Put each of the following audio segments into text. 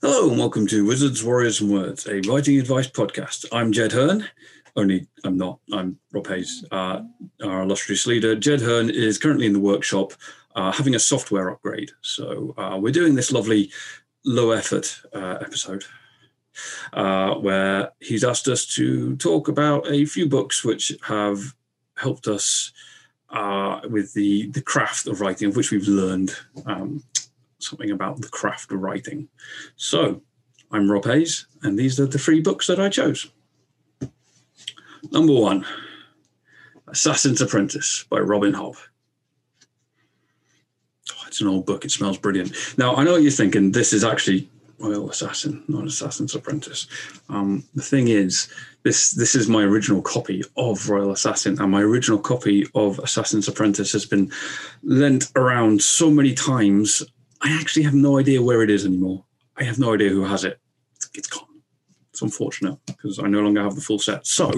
Hello and welcome to Wizards, Warriors and Words, a writing advice podcast. I'm Jed Herne. Only I'm not. I'm Rob Hayes, uh, our illustrious leader. Jed Herne is currently in the workshop uh, having a software upgrade. So uh, we're doing this lovely low effort uh, episode uh, where he's asked us to talk about a few books which have helped us uh, with the the craft of writing, of which we've learned um, something about the craft of writing. So, I'm Rob Hayes, and these are the three books that I chose. Number one, Assassin's Apprentice by Robin Hobb. Oh, it's an old book. It smells brilliant. Now, I know what you're thinking. This is actually Royal Assassin, not Assassin's Apprentice. Um, the thing is, this this is my original copy of Royal Assassin, and my original copy of Assassin's Apprentice has been lent around so many times. I actually have no idea where it is anymore. I have no idea who has it. It's, gone. It's unfortunate because I no longer have the full set. So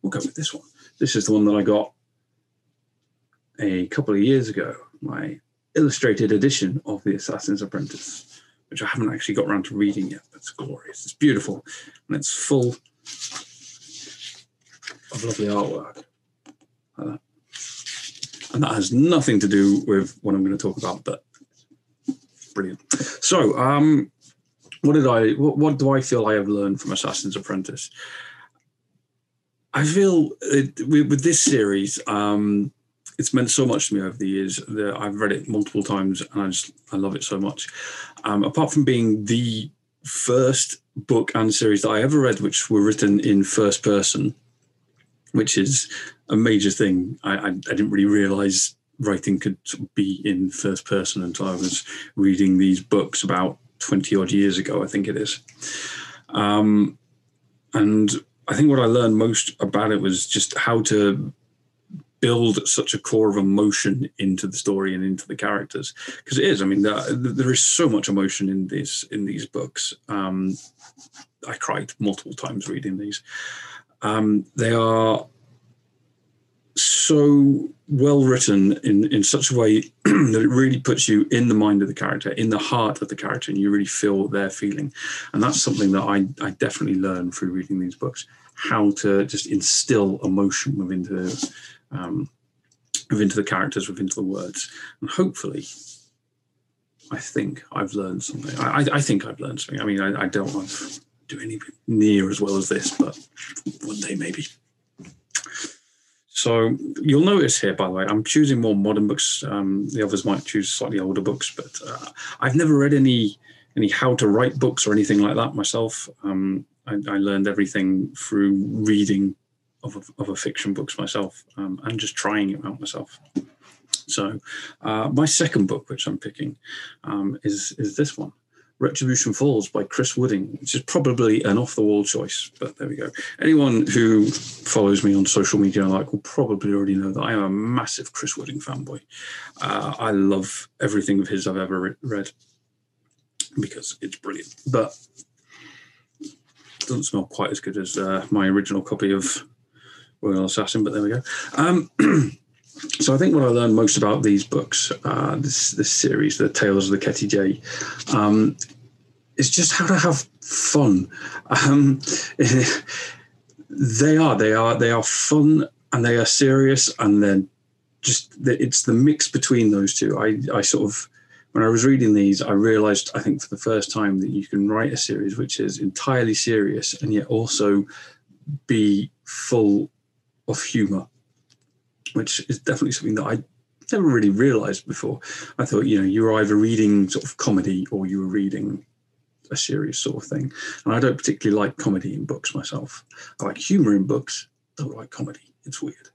we'll go with this one. This is the one that I got a couple of years ago. My illustrated edition of the Assassin's Apprentice which I haven't actually got around to reading yet. But it's glorious. It's beautiful, and it's full of lovely artwork. And that has nothing to do with what I'm going to talk about, but brilliant. So, um, what did I? What, what do I feel I have learned from Assassin's Apprentice? I feel it, with, with this series, um, it's meant so much to me over the years that I've read it multiple times and I just I love it so much. Um, apart from being the first book and series that I ever read which were written in first person, which is a major thing. I, I, I didn't really realize writing could be in first person until I was reading these books about 20 odd years ago, I think it is. Um, and I think what I learned most about it was just how to build such a core of emotion into the story and into the characters. Because it is i mean there, there is so much emotion in these in these books. Um, i cried multiple times reading these. Um, they are so well written in in such a way that it really puts you in the mind of the character in the heart of the character and you really feel they're feeling. And that's something that i i definitely learned through reading these books how to just instill emotion within the um, within the characters, within the words, and hopefully, I think I've learned something. I, I think I've learned something. I mean, I, I don't want to do anything near as well as this, but one day maybe. So you'll notice here, by the way, I'm choosing more modern books. Um, the others might choose slightly older books, but uh, I've never read any any how to write books or anything like that myself. Um, I, I, learned everything through reading of a fiction books myself um, and just trying it out myself. So, uh, my second book, which I'm picking, um, is is this one, Retribution Falls by Chris Wooding, which is probably an off the wall choice, but there we go. Anyone who follows me on social media like will probably already know that I am a massive Chris Wooding fanboy. Uh, I love everything of his I've ever re- read because it's brilliant, but doesn't smell quite as good as uh, my original copy of Royal Assassin, but there we go. Um, so I think what I learned most about these books, uh, this this series, the Tales of the Ketty Jay, um, is just how to have fun. Um, they are they are they are fun and they are serious and then just it's the mix between those two. I I sort of when I was reading these, I realized I think for the first time that you can write a series which is entirely serious and yet also be full of humor which is definitely something that I never really realized before. I thought, you know, you were either reading sort of comedy or you were reading a serious sort of thing. And I don't particularly like comedy in books myself. I like humor in books, don't like comedy. It's weird.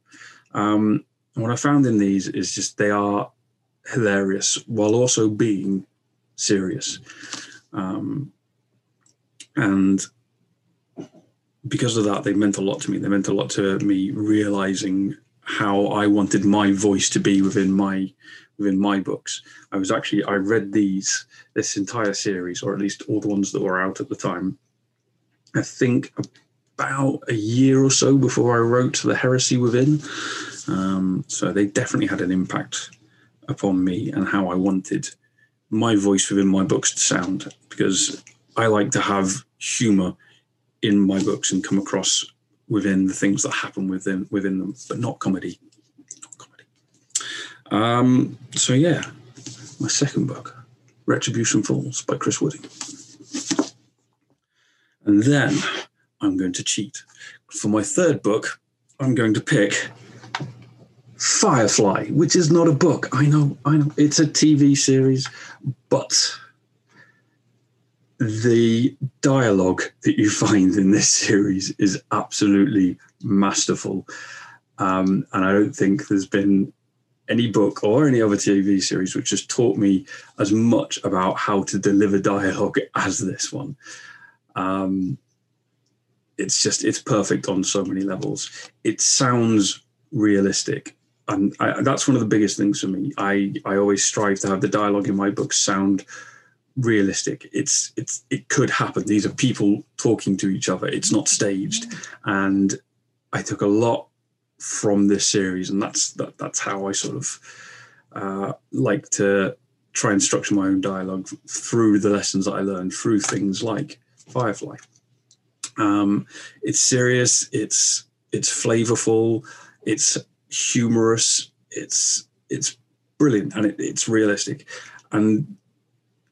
Um, and what I found in these is just they are hilarious while also being serious. Um, and because of that, they meant a lot to me. They meant a lot to me realizing how I wanted my voice to be within my within my books. I was actually I read these this entire series, or at least all the ones that were out at the time. I think about a year or so before I wrote The Heresy Within. Um, so they definitely had an impact upon me and how I wanted my voice within my books to sound because I like to have humor in my books and come across within the things that happen within within them, but not comedy. Not comedy. Um, so yeah, my second book, Retribution Falls by Chris Wooding. And then I'm going to cheat. For my third book, I'm going to pick Firefly, which is not a book. I know, I know, it's a TV series, but the dialogue that you find in this series is absolutely masterful. Um, and I don't think there's been any book or any other TV series which has taught me as much about how to deliver dialogue as this one. Um, it's just, it's perfect on so many levels. It sounds realistic. And I, that's one of the biggest things for me. I, I always strive to have the dialogue in my books sound realistic. It's it's it could happen. These are people talking to each other. It's not staged. And I took a lot from this series, and that's that, that's how I sort of uh, like to try and structure my own dialogue through the lessons that I learned through things like Firefly. Um, it's serious. It's it's flavorful. It's humorous. It's it's brilliant, and it, it's realistic. And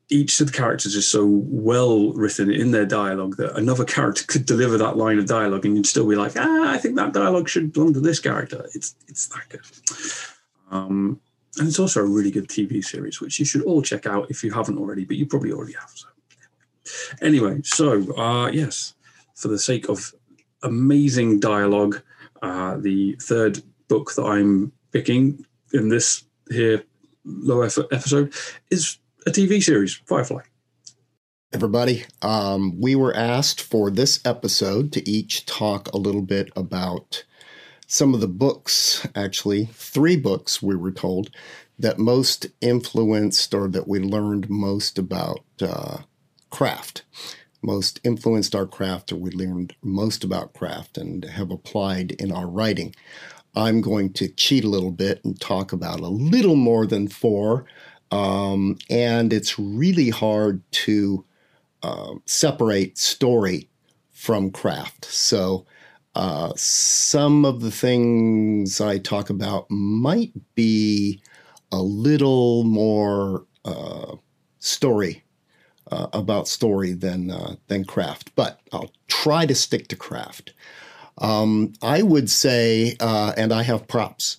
each of the characters is so well written in their dialogue that another character could deliver that line of dialogue and you'd still be like, ah, I think that dialogue should belong to this character. It's it's that good. Um, and it's also a really good TV series, which you should all check out if you haven't already, but you probably already have. So anyway, so uh, yes, for the sake of amazing dialogue, uh, the third book that I'm picking in this here low effort episode is a TV series, Firefly. Everybody, um, we were asked for this episode to each talk a little bit about some of the books, actually, three books we were told that most influenced or that we learned most about uh, craft, most influenced our craft, or we learned most about craft and have applied in our writing. I'm going to cheat a little bit and talk about a little more than four um, and it's really hard to uh, separate story from craft. So, uh, some of the things I talk about might be a little more uh, story uh, about story than uh, than craft, but I'll try to stick to craft. Um, I would say, uh, and I have props.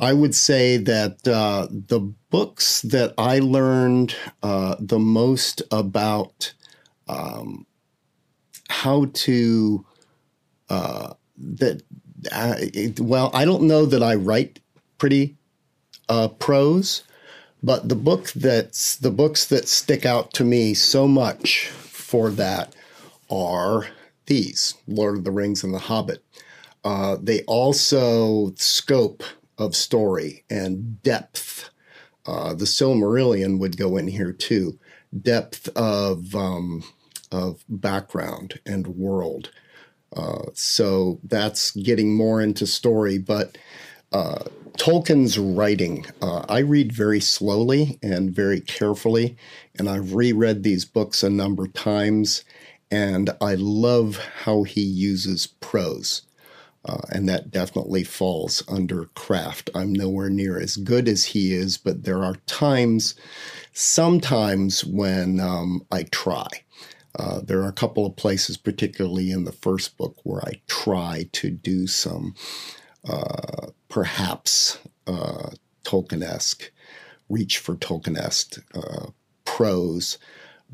I would say that uh, the books that I learned uh, the most about um, how to uh, that uh, it, well, I don't know that I write pretty uh, prose, but the book that's the books that stick out to me so much for that are these Lord of the Rings and The Hobbit. Uh, they also scope of story and depth. Uh, the Silmarillion would go in here too. Depth of um, of background and world. Uh, so that's getting more into story, but uh, Tolkien's writing, uh, I read very slowly and very carefully, and I've reread these books a number of times, and I love how he uses prose. Uh, and that definitely falls under craft. I'm nowhere near as good as he is, but there are times, sometimes when um, I try. Uh, there are a couple of places, particularly in the first book, where I try to do some uh, perhaps uh, Tolkien-esque, reach for Tolkien-esque uh, prose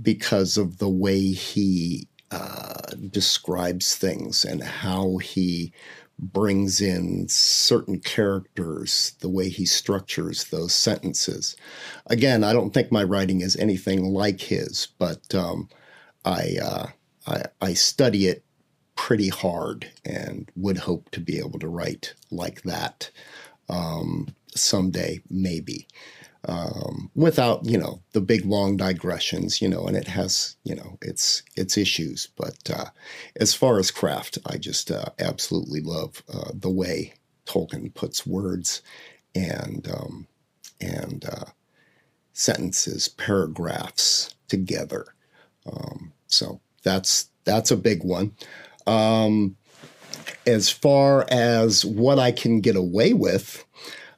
because of the way he uh, describes things and how he brings in certain characters, the way he structures those sentences. Again, I don't think my writing is anything like his, but um, I, uh, I, I study it pretty hard and would hope to be able to write like that um, someday, maybe um, without you know the big long digressions you know and it has you know its its issues. But uh, as far as craft i just uh, absolutely love uh, the way tolkien puts words and um, and uh, sentences paragraphs together. Um, so that's that's a big one. Um, as far as what i can get away with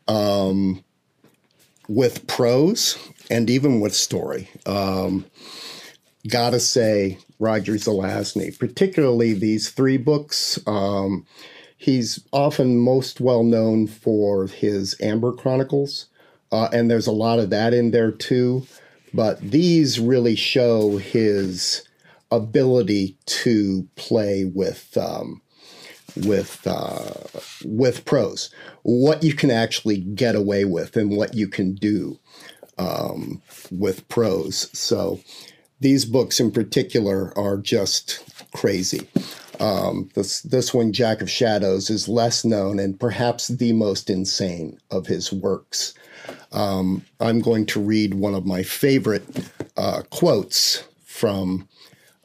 um, with prose and even with story. Um, gotta say, Roger Zelazny, particularly these three books. Um, he's often most well known for his Amber Chronicles, uh, and there's a lot of that in there too. But these really show his ability to play with um, with uh, with prose, what you can actually get away with and what you can do um, with prose. So these books in particular are just crazy. Um, this this one, Jack of Shadows, is less known and perhaps the most insane of his works. Um, I'm going to read one of my favorite uh, quotes from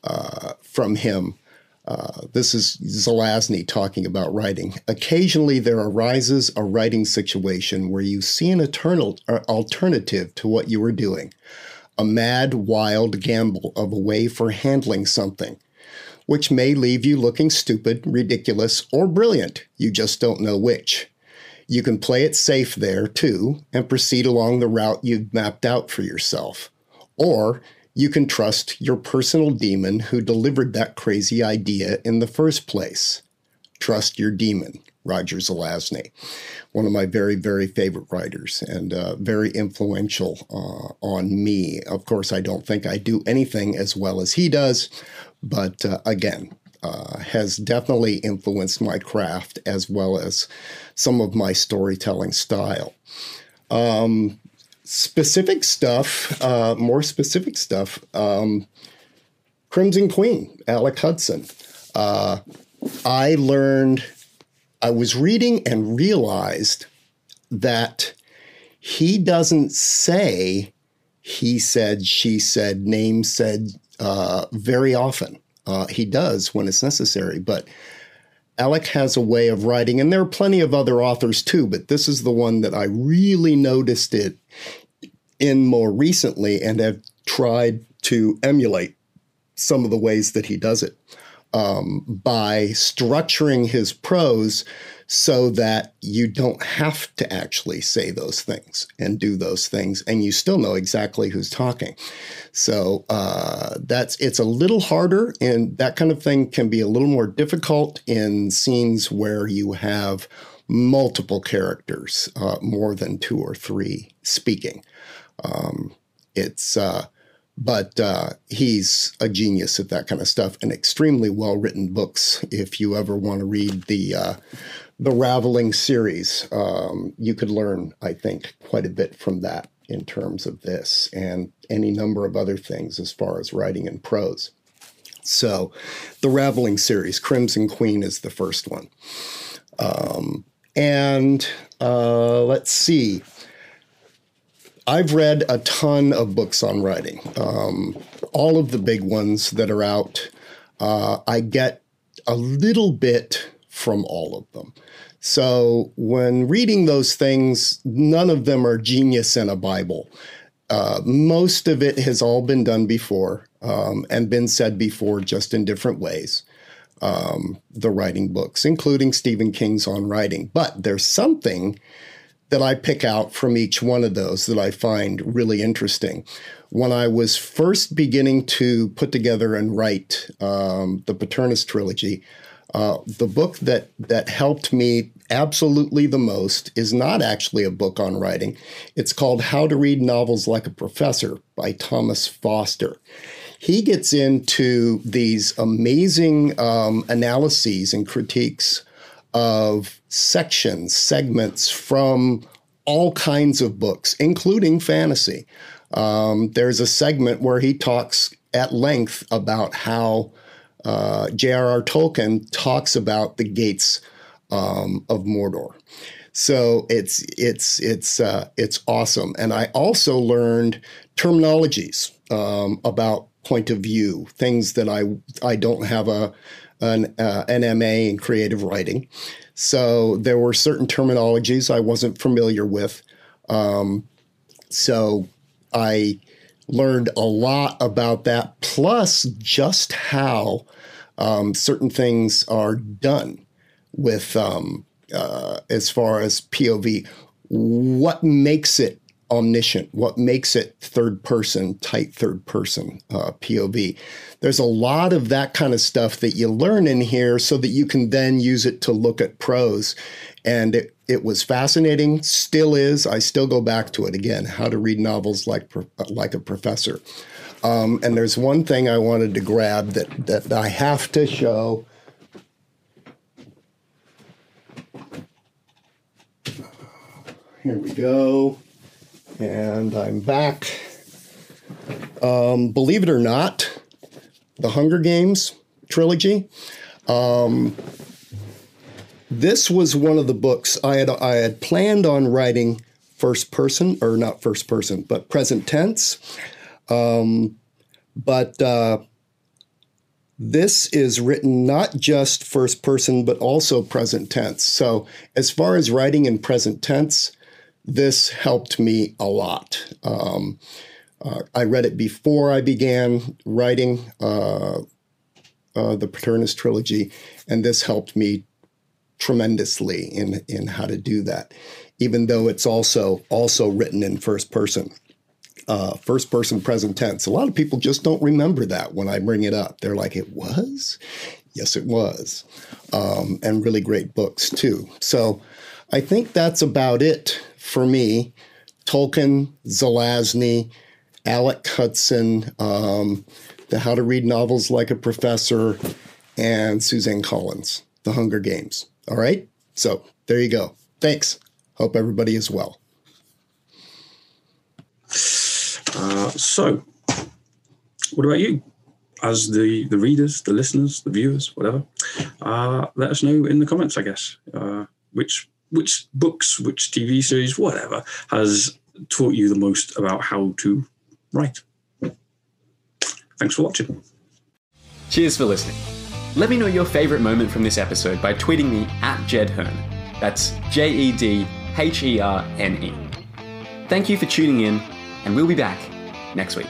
uh, from him uh, this is Zelazny talking about writing. Occasionally, there arises a writing situation where you see an eternal, uh, alternative to what you were doing, a mad, wild gamble of a way for handling something, which may leave you looking stupid, ridiculous, or brilliant. You just don't know which. You can play it safe there, too, and proceed along the route you've mapped out for yourself. Or you can trust your personal demon who delivered that crazy idea in the first place. Trust your demon, Roger Zelazny, one of my very, very favorite writers and uh, very influential uh, on me. Of course, I don't think I do anything as well as he does, but uh, again, uh, has definitely influenced my craft as well as some of my storytelling style. Um, specific stuff, uh, more specific stuff, um, Crimson Queen, Alec Hutson. Uh, I learned, I was reading and realized that he doesn't say he said, she said, name said uh, very often. Uh, he does when it's necessary, but Alec has a way of writing, and there are plenty of other authors too, but this is the one that I really noticed it in more recently and have tried to emulate some of the ways that he does it um, by structuring his prose so that you don't have to actually say those things and do those things, and you still know exactly who's talking. So uh, that's it's a little harder, and that kind of thing can be a little more difficult in scenes where you have multiple characters, uh, more than two or three speaking. Um, it's uh, but uh, he's a genius at that kind of stuff and extremely well written books. If you ever want to read the uh, the Raveling series, um, you could learn, I think, quite a bit from that in terms of this and any number of other things as far as writing in prose. So, the Raveling series, Crimson Queen is the first one. Um, and uh, let's see. I've read a ton of books on writing, um, all of the big ones that are out. Uh, I get a little bit from all of them. So when reading those things, none of them are genius in a Bible. Uh, most of it has all been done before um, and been said before, just in different ways. Um, the writing books, including Stephen King's on writing. But there's something that I pick out from each one of those that I find really interesting. When I was first beginning to put together and write um, the Paternus trilogy, uh, the book that that helped me absolutely the most is not actually a book on writing. It's called How to Read Novels Like a Professor by Thomas Foster. He gets into these amazing um, analyses and critiques of sections, segments from all kinds of books, including fantasy. Um, there's a segment where he talks at length about how uh, J.R.R. Tolkien talks about the gates um, of Mordor. So it's it's it's uh, it's awesome, and I also learned terminologies um, about point of view, things that I I don't have a an, uh, an MA in creative writing, so there were certain terminologies I wasn't familiar with. Um, so I learned a lot about that, plus just how um, certain things are done with um, uh, as far as POV. What makes it omniscient? What makes it third person, tight third person uh, POV? There's a lot of that kind of stuff that you learn in here so that you can then use it to look at prose. And it, it was fascinating, still is. I still go back to it again how to read novels like, like a professor. Um, and there's one thing I wanted to grab that, that I have to show. Here we go. And I'm back. Um, believe it or not, the Hunger Games trilogy. Um, this was one of the books I had I had planned on writing first person or not first person, but present tense. Um, but uh, this is written not just first person, but also present tense. So, as far as writing in present tense, this helped me a lot. Um, uh, I read it before I began writing uh, uh, the Paternus trilogy, and this helped me tremendously in in how to do that. Even though it's also also written in first person uh, first person present tense. A lot of people just don't remember that when I bring it up. They're like, it was? Yes, it was. Um, and really great books, too. So I think that's about it for me. Tolkien, Zelazny, Alec Hutson, um, the How to Read Novels Like a Professor, and Suzanne Collins, The Hunger Games. All right? So there you go. Thanks. Hope everybody is well. Uh, so, what about you? As the, the readers, the listeners, the viewers, whatever, uh, let us know in the comments, I guess, uh, which which books, which TV series, whatever, has taught you the most about how to write. Thanks for watching. Cheers for listening. Let me know your favorite moment from this episode by tweeting me at Jed Herne. That's J E D H E R N E. Thank you for tuning in and we'll be back next week.